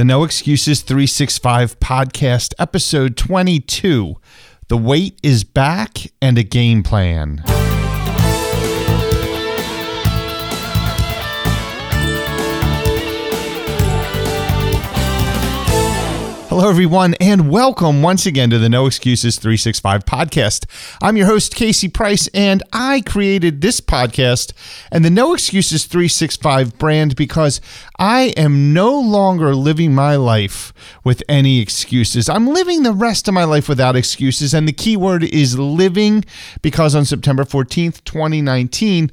the No Excuses 365 podcast, episode 22. The weight is back and a game plan. Hello, everyone, and welcome once again to the No Excuses 365 podcast. I'm your host, Casey Price, and I created this podcast and the No Excuses 365 brand because I am no longer living my life with any excuses. I'm living the rest of my life without excuses, and the key word is living because on September 14th, 2019,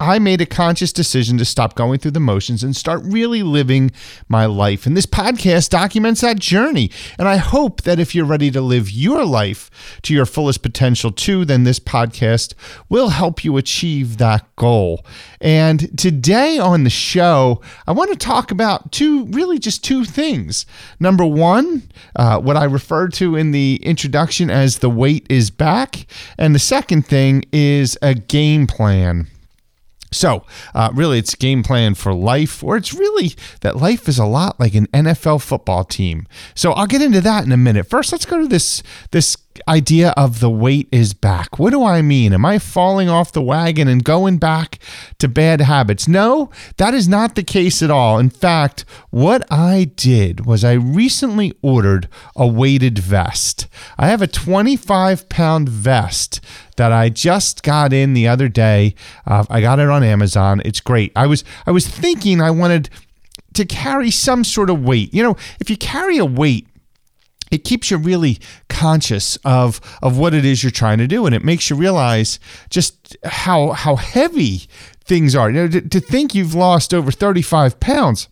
I made a conscious decision to stop going through the motions and start really living my life. And this podcast documents that journey. And I hope that if you're ready to live your life to your fullest potential too, then this podcast will help you achieve that goal. And today on the show, I want to talk about two, really just two things. Number one, uh, what I referred to in the introduction as the weight is back. And the second thing is a game plan. So, uh, really, it's game plan for life, or it's really that life is a lot like an NFL football team. So, I'll get into that in a minute. First, let's go to this this idea of the weight is back. What do I mean? Am I falling off the wagon and going back to bad habits? No, that is not the case at all. In fact, what I did was I recently ordered a weighted vest. I have a 25 pound vest that I just got in the other day. Uh, I got it on Amazon. It's great. I was I was thinking I wanted to carry some sort of weight. You know, if you carry a weight it keeps you really conscious of of what it is you're trying to do and it makes you realize just how how heavy things are. You know to, to think you've lost over 35 pounds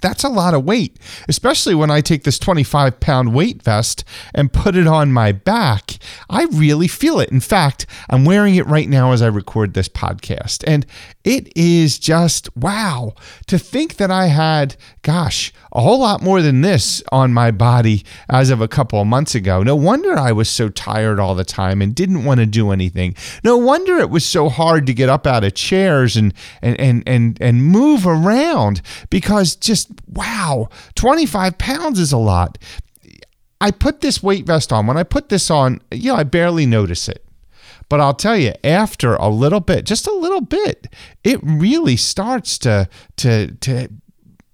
that's a lot of weight, especially when I take this 25 pound weight vest and put it on my back. I really feel it. In fact, I'm wearing it right now as I record this podcast. And it is just wow to think that I had, gosh, a whole lot more than this on my body as of a couple of months ago. No wonder I was so tired all the time and didn't want to do anything. No wonder it was so hard to get up out of chairs and and and and, and move around because just just wow, 25 pounds is a lot. I put this weight vest on. When I put this on, you know, I barely notice it. But I'll tell you, after a little bit, just a little bit, it really starts to to to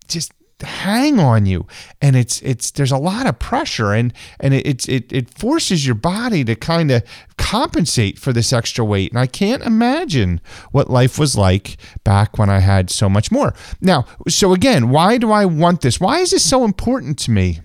just hang on you and it's it's there's a lot of pressure and and it, it's it, it forces your body to kind of compensate for this extra weight. And i can't imagine what life was like back when i had so much more. Now so again why do i want this? Why is this so important to me?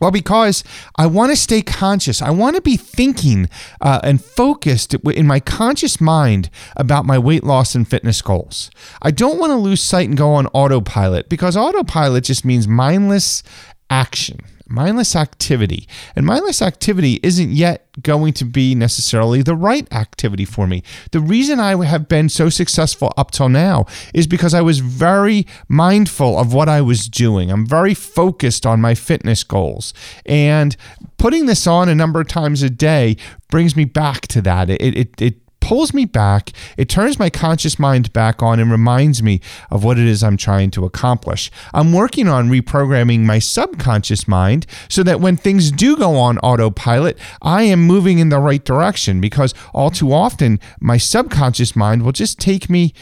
Well, because I want to stay conscious. I want to be thinking uh, and focused in my conscious mind about my weight loss and fitness goals. I don't want to lose sight and go on autopilot because autopilot just means mindless action mindless activity. And mindless activity isn't yet going to be necessarily the right activity for me. The reason I have been so successful up till now is because I was very mindful of what I was doing. I'm very focused on my fitness goals. And putting this on a number of times a day brings me back to that. It, it, it pulls me back. It turns my conscious mind back on and reminds me of what it is I'm trying to accomplish. I'm working on reprogramming my subconscious mind so that when things do go on autopilot, I am moving in the right direction because all too often my subconscious mind will just take me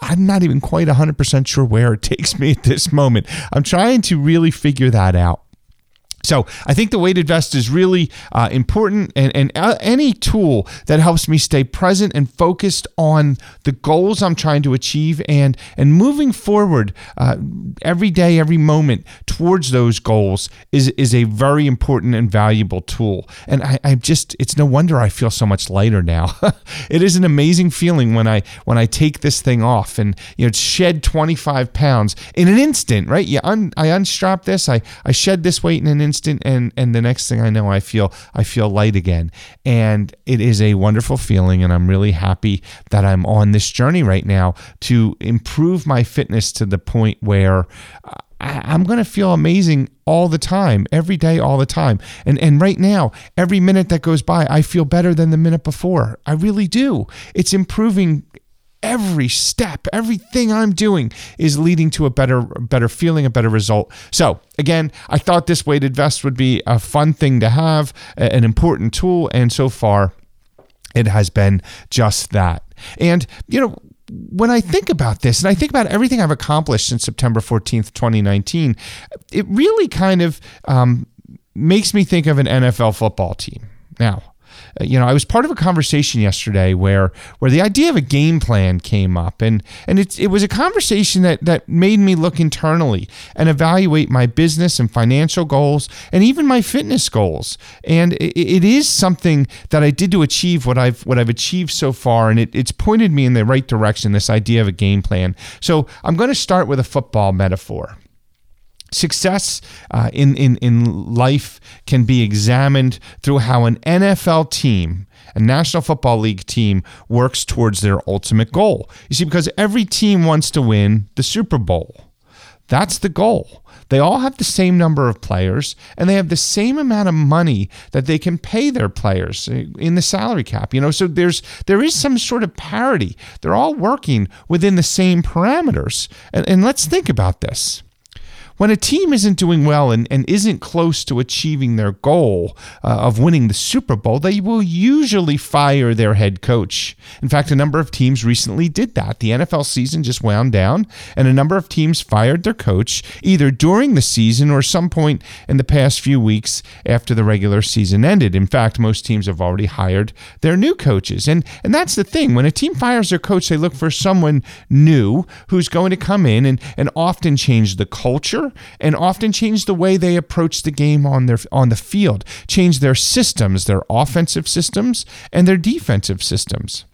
I'm not even quite 100% sure where it takes me at this moment. I'm trying to really figure that out. So I think the weighted vest is really uh, important, and, and uh, any tool that helps me stay present and focused on the goals I'm trying to achieve, and and moving forward uh, every day, every moment towards those goals is is a very important and valuable tool. And I, I just it's no wonder I feel so much lighter now. it is an amazing feeling when I when I take this thing off and you know shed 25 pounds in an instant. Right? Yeah, un, I unstrap this, I I shed this weight in an instant instant and and the next thing I know I feel I feel light again and it is a wonderful feeling and I'm really happy that I'm on this journey right now to improve my fitness to the point where uh, I'm going to feel amazing all the time, every day, all the time. And and right now, every minute that goes by, I feel better than the minute before. I really do. It's improving every step, everything I'm doing is leading to a better better feeling, a better result. So, again, I thought this weighted vest would be a fun thing to have, an important tool, and so far it has been just that. And, you know, when I think about this and I think about everything I've accomplished since September 14th, 2019, it really kind of um, makes me think of an NFL football team. Now, Uh, you know, I was part of a conversation yesterday where where the idea of a game plan came up, and and it it was a conversation that that made me look internally and evaluate my business and financial goals, and even my fitness goals. And it, it is something that I did to achieve what I've what I've achieved so far, and it, it's pointed me in the right direction. This idea of a game plan. So I'm going to start with a football metaphor. Success uh, in, in, in life can be examined through how an NFL team, a National Football League team, works towards their ultimate goal. You see, because every team wants to win the Super Bowl. That's the goal. They all have the same number of players and they have the same amount of money that they can pay their players uh, in the salary cap. You know, so there's there is some sort of parity. They're all working within the same parameters. And, and let's think about this when a team isn't doing well and, and isn't close to achieving their goal uh, of winning the Super Bowl, they will usually fire their head coach. In fact, a number of teams recently did that. The NFL season just wound down, and a number of teams fired their coach either during the season or some point in the past few weeks after the regular season ended. In fact, most teams have already hired their new coaches. And, and that's the thing. When a team fires their coach, they look for someone new who's going to come in and, and often change the culture and often change the way they approach the game on their on the field, change their systems, their offensive systems and their defensive systems.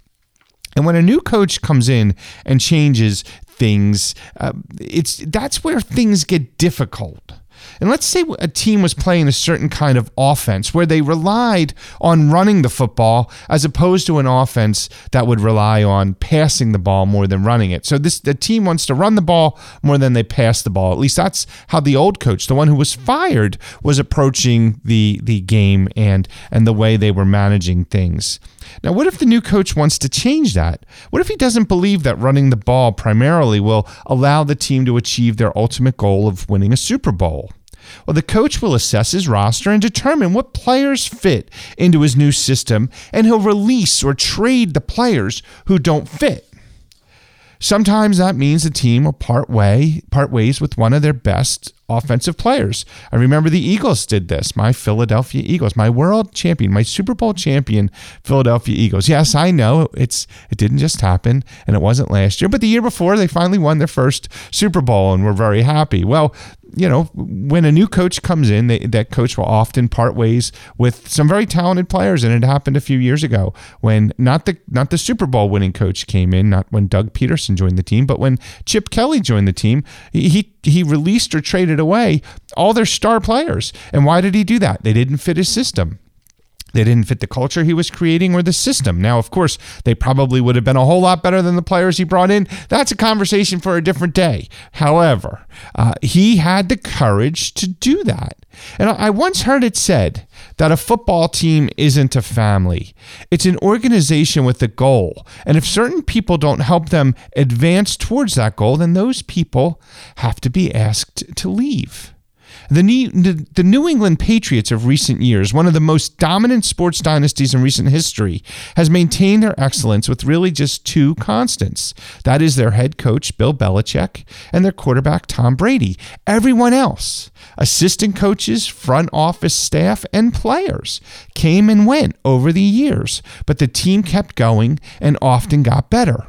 And when a new coach comes in and changes things, uh, it's that's where things get difficult. And let's say a team was playing a certain kind of offense where they relied on running the football as opposed to an offense that would rely on passing the ball more than running it. So this the team wants to run the ball more than they pass the ball. At least that's how the old coach, the one who was fired, was approaching the the game and and the way they were managing things. Now, what if the new coach wants to change that? What if he doesn't believe that running the ball primarily will allow the team to achieve their ultimate goal of winning a Super Bowl? Well, the coach will assess his roster and determine what players fit into his new system, and he'll release or trade the players who don't fit. Sometimes that means the team will part way, part ways with one of their best offensive players. I remember the Eagles did this. My Philadelphia Eagles, my world champion, my Super Bowl champion Philadelphia Eagles. Yes, I know it's it didn't just happen and it wasn't last year, but the year before they finally won their first Super Bowl and we're very happy. Well, you know, when a new coach comes in, they, that coach will often part ways with some very talented players, and it happened a few years ago when not the not the Super Bowl winning coach came in, not when Doug Pederson joined the team, but when Chip Kelly joined the team, he he released or traded away all their star players. And why did he do that? They didn't fit his system. They didn't fit the culture he was creating or the system. Now, of course, they probably would have been a whole lot better than the players he brought in. That's a conversation for a different day. However, uh, he had the courage to do that. And I once heard it said that a football team isn't a family, it's an organization with a goal. And if certain people don't help them advance towards that goal, then those people have to be asked to leave. The New, the New England Patriots of recent years, one of the most dominant sports dynasties in recent history, has maintained their excellence with really just two constants. That is their head coach, Bill Belichick, and their quarterback, Tom Brady. Everyone else, assistant coaches, front office staff, and players, came and went over the years, but the team kept going and often got better.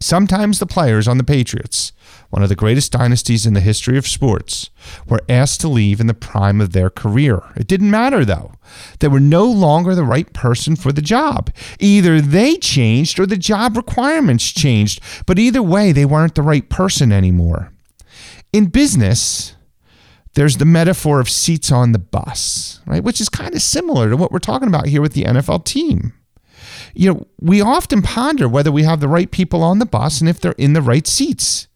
Sometimes the players on the Patriots one of the greatest dynasties in the history of sports, were asked to leave in the prime of their career. It didn't matter, though. They were no longer the right person for the job. Either they changed or the job requirements changed, but either way, they weren't the right person anymore. In business, there's the metaphor of seats on the bus, right? Which is kind of similar to what we're talking about here with the NFL team. You know, we often ponder whether we have the right people on the bus and if they're in the right seats.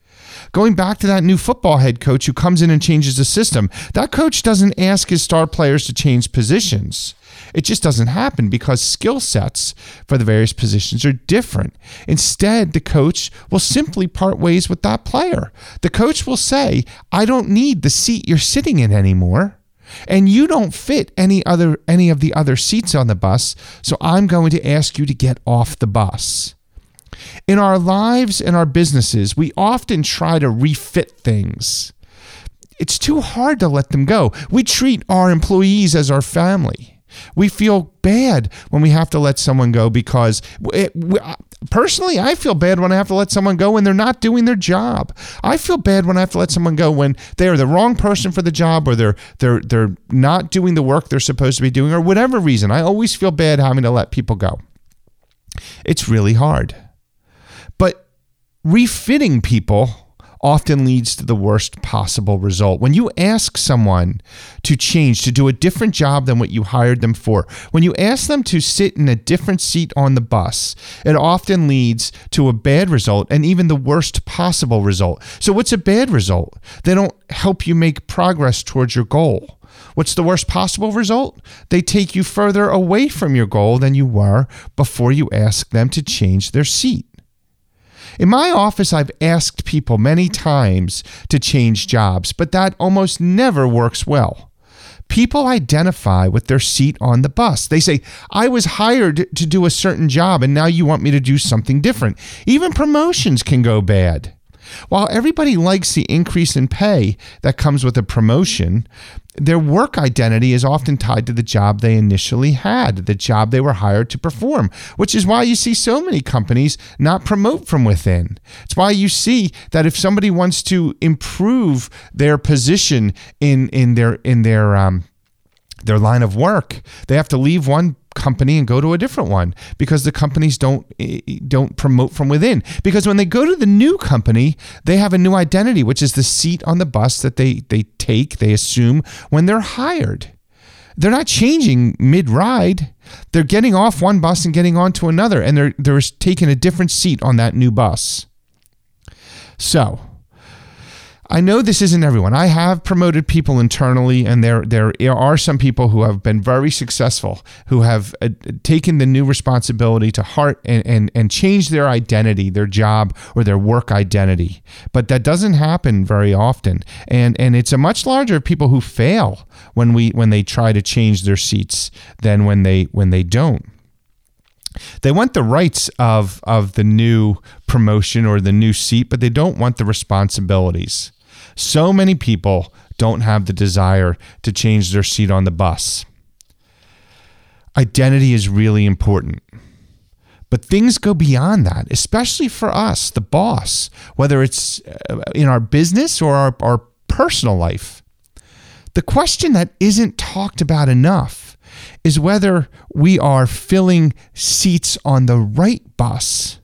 Going back to that new football head coach who comes in and changes the system, that coach doesn't ask his star players to change positions. It just doesn't happen because skill sets for the various positions are different. Instead, the coach will simply part ways with that player. The coach will say, I don't need the seat you're sitting in anymore. And you don't fit any other any of the other seats on the bus, so I'm going to ask you to get off the bus. In our lives and our businesses, we often try to refit things. It's too hard to let them go. We treat our employees as our family. We feel bad when we have to let someone go because it, personally, I feel bad when I have to let someone go when they're not doing their job. I feel bad when I have to let someone go when they are the wrong person for the job or they're they're they're not doing the work they're supposed to be doing or whatever reason. I always feel bad having to let people go. It's really hard. Refitting people often leads to the worst possible result. When you ask someone to change, to do a different job than what you hired them for, when you ask them to sit in a different seat on the bus, it often leads to a bad result and even the worst possible result. So, what's a bad result? They don't help you make progress towards your goal. What's the worst possible result? They take you further away from your goal than you were before you ask them to change their seat. In my office, I've asked people many times to change jobs, but that almost never works well. People identify with their seat on the bus. They say, I was hired to do a certain job and now you want me to do something different. Even promotions can go bad. While everybody likes the increase in pay that comes with a promotion, their work identity is often tied to the job they initially had, the job they were hired to perform, which is why you see so many companies not promote from within. It's why you see that if somebody wants to improve their position in in their in their um, their line of work, they have to leave one company and go to a different one because the companies don't eh, don't promote from within. Because when they go to the new company they have a new identity which is the seat on the bus that they they take they assume when they're hired. They're not changing mid ride they're getting off one bus and getting onto another and they're they're taking a different seat on that new bus. So I know this isn't everyone. I have promoted people internally, and there there are some people who have been very successful, who have uh, taken the new responsibility to heart and, and and changed their identity, their job or their work identity. But that doesn't happen very often, and and it's a much larger people who fail when we when they try to change their seats than when they when they don't they want the rights of of the new promotion or the new seat but they don't want the responsibilities so many people don't have the desire to change their seat on the bus. Identity is really important. But things go beyond that, especially for us, the boss, whether it's uh, in our business or our, our personal life. The question that isn't talked about enough is whether we are filling seats on the right bus.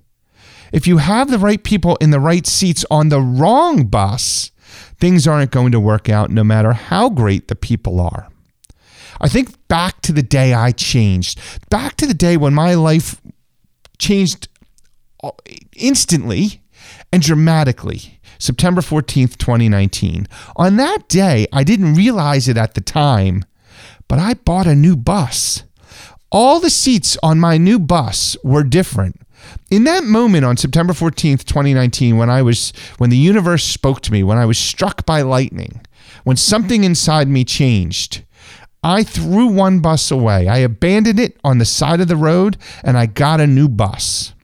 If you have the right people in the right seats on the wrong bus, things aren't going to work out no matter how great the people are. I think back to the day I changed, back to the day when my life changed uh, instantly and dramatically. September 14th, 2019. On that day, I didn't realize it at the time, but I bought a new bus. All the seats on my new bus were different. In that moment on September 14th, 2019, when I was when the universe spoke to me, when I was struck by lightning, when something inside me changed, I threw one bus away. I abandoned it on the side of the road and I got a new bus.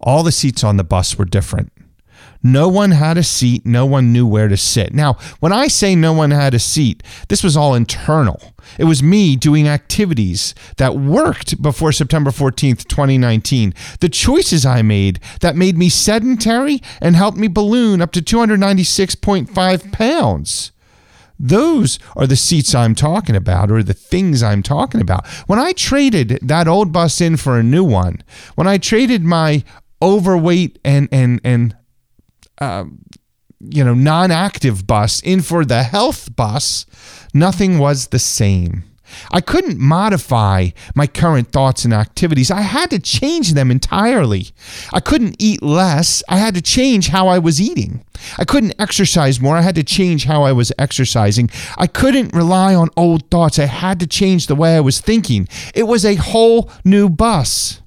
All the seats on the bus were different. No one had a seat. No one knew where to sit. Now, when I say no one had a seat, this was all internal. It was me doing activities that worked before September 14th, 2019. The choices I made that made me sedentary and helped me balloon up to 296.5 pounds. Those are the seats I'm talking about, or the things I'm talking about. When I traded that old bus in for a new one, when I traded my overweight and and and uh, you know non-active bus in for the health bus, nothing was the same. I couldn't modify my current thoughts and activities. I had to change them entirely. I couldn't eat less. I had to change how I was eating. I couldn't exercise more. I had to change how I was exercising. I couldn't rely on old thoughts. I had to change the way I was thinking. It was a whole new bus.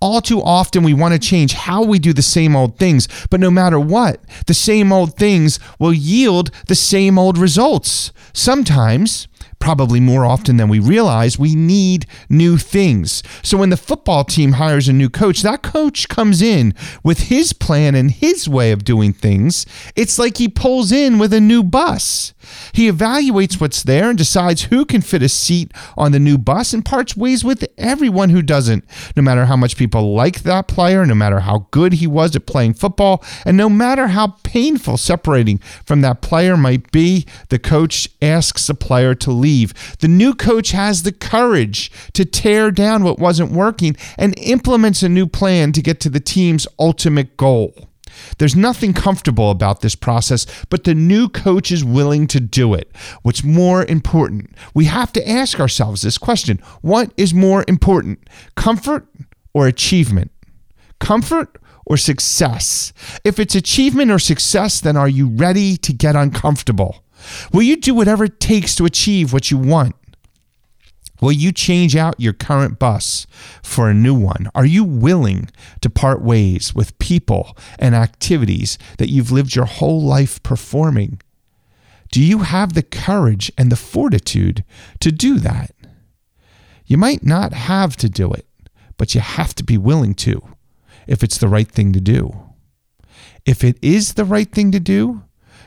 All too often, we want to change how we do the same old things, but no matter what, the same old things will yield the same old results. Sometimes, probably more often than we realize, we need new things. So when the football team hires a new coach, that coach comes in with his plan and his way of doing things. It's like he pulls in with a new bus. He evaluates what's there and decides who can fit a seat on the new bus and parts ways with everyone who doesn't, no matter how much people like that player, no matter how good he was at playing football, and no matter how painful separating from that player might be, the coach asks the player to leave. The new coach has the courage to tear down what wasn't working and implements a new plan to get to the team's ultimate goal. There's nothing comfortable about this process, but the new coach is willing to do it. What's more important? We have to ask ourselves this question What is more important, comfort or achievement? Comfort or success? If it's achievement or success, then are you ready to get uncomfortable? Will you do whatever it takes to achieve what you want? Will you change out your current bus for a new one? Are you willing to part ways with people and activities that you've lived your whole life performing? Do you have the courage and the fortitude to do that? You might not have to do it, but you have to be willing to if it's the right thing to do. If it is the right thing to do,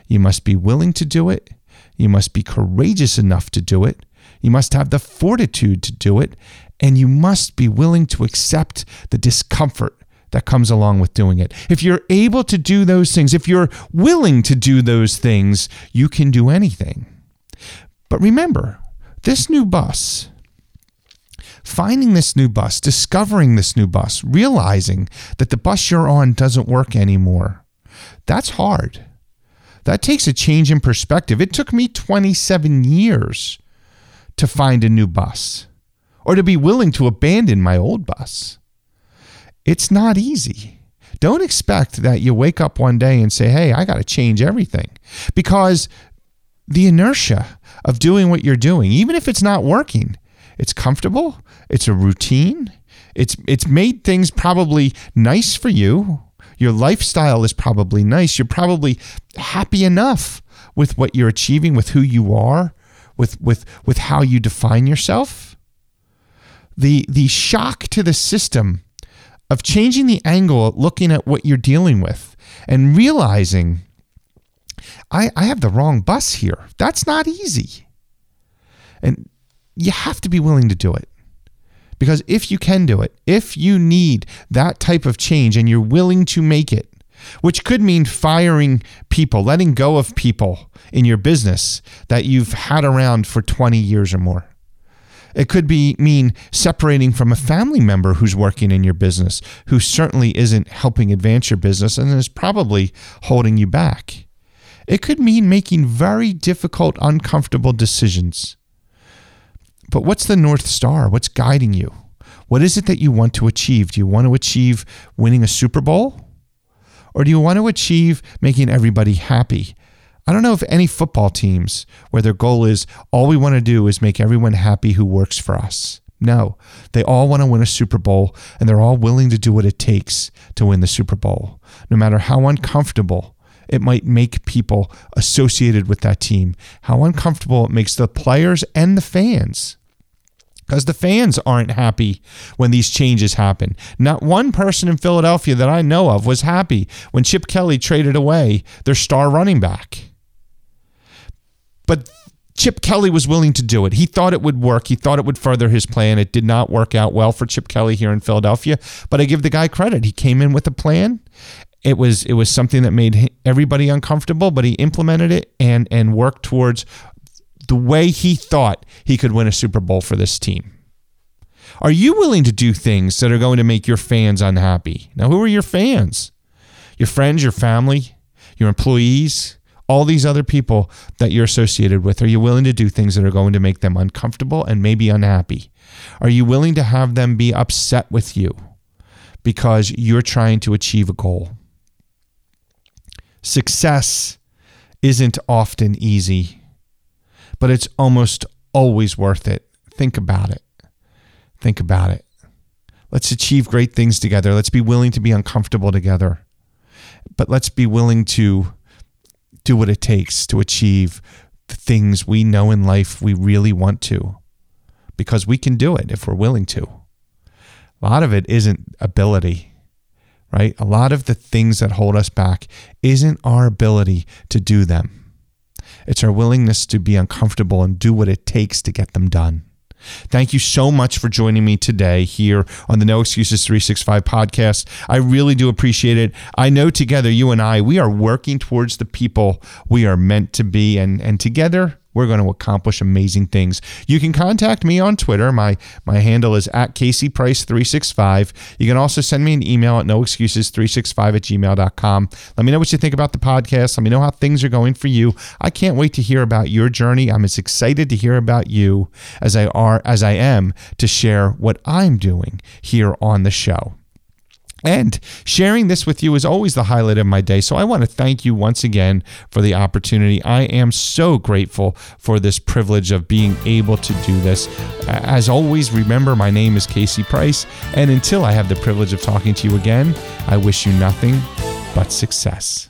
you must be willing to do it. You must be courageous enough to do it. You must have the fortitude to do it. And you must be willing to accept the discomfort that comes along with doing it. If you're able to do those things, if you're willing to do those things, you can do anything. But remember, this new bus, finding this new bus, discovering this new bus, realizing that the bus you're on doesn't work anymore, that's hard. That takes a change in perspective. It took me 27 years to find a new bus or to be willing to abandon my old bus. It's not easy. Don't expect that you wake up one day and say, hey, I got to change everything because the inertia of doing what you're doing, even if it's not working, it's comfortable, it's a routine, it's, it's made things probably nice for you your lifestyle is probably nice. You're probably happy enough with what you're achieving, with who you are, with with with how you define yourself. The the shock to the system of changing the angle, looking at what you're dealing with, and realizing I, I have the wrong bus here. That's not easy. And you have to be willing to do it. Because if you can do it, if you need that type of change and you're willing to make it, which could mean firing people, letting go of people in your business that you've had around for 20 years or more. It could be mean separating from a family member who's working in your business, who certainly isn't helping advance your business and is probably holding you back. It could mean making very difficult, uncomfortable decisions. But what's the North Star? What's guiding you? What is it that you want to achieve? Do you want to achieve winning a Super Bowl? Or do you want to achieve making everybody happy? I don't know if any football teams where their goal is all we want to do is make everyone happy who works for us. No, they all want to win a Super Bowl and they're all willing to do what it takes to win the Super Bowl, no matter how uncomfortable it might make people associated with that team, how uncomfortable it makes the players and the fans because the fans aren't happy when these changes happen. Not one person in Philadelphia that I know of was happy when Chip Kelly traded away their star running back. But Chip Kelly was willing to do it. He thought it would work. He thought it would further his plan. It did not work out well for Chip Kelly here in Philadelphia, but I give the guy credit. He came in with a plan. It was it was something that made everybody uncomfortable, but he implemented it and and worked towards the way he thought he could win a Super Bowl for this team. Are you willing to do things that are going to make your fans unhappy? Now, who are your fans? Your friends, your family, your employees, all these other people that you're associated with? Are you willing to do things that are going to make them uncomfortable and maybe unhappy? Are you willing to have them be upset with you because you're trying to achieve a goal? Success isn't often easy, but it's almost always worth it. Think about it. Think about it. Let's achieve great things together. Let's be willing to be uncomfortable together. But let's be willing to do what it takes to achieve the things we know in life we really want to because we can do it if we're willing to. A lot of it isn't ability, right? A lot of the things that hold us back isn't our ability to do them. It's our willingness to be uncomfortable and do what it takes to get them done. Thank you so much for joining me today here on the No Excuses 365 podcast. I really do appreciate it. I know together, you and I, we are working towards the people we are meant to be, and, and together, we're going to accomplish amazing things. You can contact me on Twitter. My my handle is at CaseyPrice365. You can also send me an email at noexcuses365 at gmail.com. Let me know what you think about the podcast. Let me know how things are going for you. I can't wait to hear about your journey. I'm as excited to hear about you as I are as I am to share what I'm doing here on the show. And sharing this with you is always the highlight of my day. So I want to thank you once again for the opportunity. I am so grateful for this privilege of being able to do this. As always, remember my name is Casey Price. And until I have the privilege of talking to you again, I wish you nothing but success.